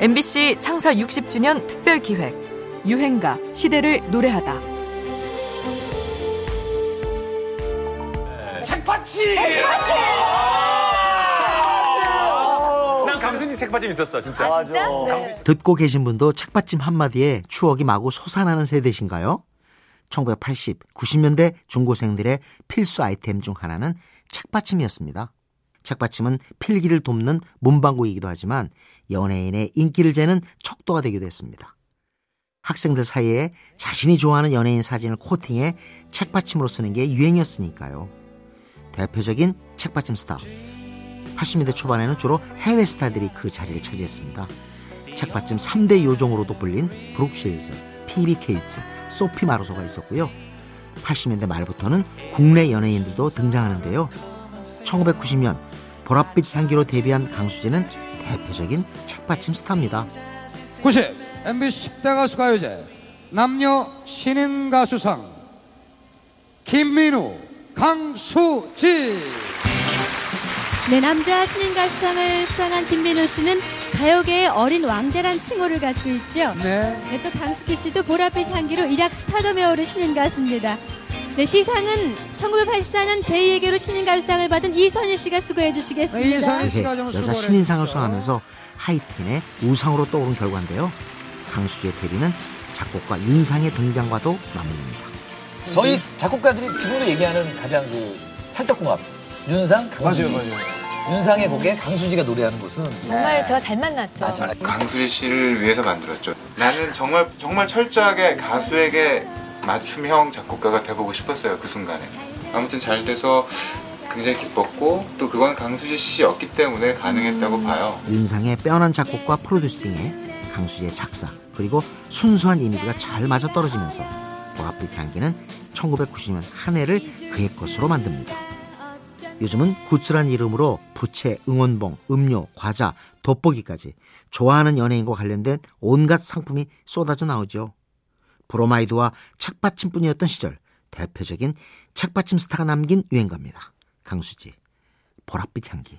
MBC 창사 60주년 특별 기획 유행가 시대를 노래하다. 책받치! 난 강순지 책받침 있었어 진짜. 맞아. 듣고 계신 분도 책받침 한마디에 추억이 마구 솟아나는 세대신가요? 1980, 90년대 중고생들의 필수 아이템 중 하나는 책받침이었습니다. 책받침은 필기를 돕는 문방구이기도 하지만 연예인의 인기를 재는 척도가 되기도 했습니다. 학생들 사이에 자신이 좋아하는 연예인 사진을 코팅해 책받침으로 쓰는 게 유행이었으니까요. 대표적인 책받침 스타. 80년대 초반에는 주로 해외 스타들이 그 자리를 차지했습니다. 책받침 3대 요정으로도 불린 브룩실즈, 피비 케이츠, 소피 마르소가 있었고요. 80년대 말부터는 국내 연예인들도 등장하는데요. 1990년 보랏빛 향기로 데뷔한 강수지는 대표적인 책받침 스타입니다. 90 MBC 10대 가수 가요제 남녀 신인 가수상 김민우 강수지 네, 남자 신인 가수상을 수상한 김민호 씨는 가요계의 어린 왕자란 칭호를 갖고 있죠. 네. 네, 또 강수지 씨도 보랏빛 향기로 일약 스타덤에 신인 가수입니다. 네, 시상은 1984년 제2에게로 신인 가수상을 받은 이선희 씨가 수고해 주시겠습니다. 네, 이선희 이렇게 씨가 좀 여자 신인상을. 수상하면서 하이틴의 우상으로 떠오른 결과인데요. 강수지의 데뷔는 작곡가 윤상의 등장과도 맞물립니다. 저희 작곡가들이 지금도 얘기하는 가장 그 찰떡궁합. 윤상, 강수지. 윤상의 곡에 강수지가 노래하는 곳은 정말 제가 잘 만났죠. 맞아. 강수지 씨를 위해서 만들었죠. 나는 정말 정말 철저하게 가수에게 맞춤형 작곡가가 돼보고 싶었어요 그 순간에. 아무튼 잘 돼서 굉장히 기뻤고 또 그건 강수지 씨였기 때문에 가능했다고 봐요. 윤상의 빼어난 작곡과 프로듀싱에 강수지의 작사 그리고 순수한 이미지가 잘 맞아떨어지면서 보랏빛 향기는 1990년 한 해를 그의 것으로 만듭니다. 요즘은 굿즈란 이름으로 부채, 응원봉, 음료, 과자, 돋보기까지 좋아하는 연예인과 관련된 온갖 상품이 쏟아져 나오죠. 브로마이드와 책받침뿐이었던 시절 대표적인 책받침 스타가 남긴 유행가입니다. 강수지, 보랏빛 향기.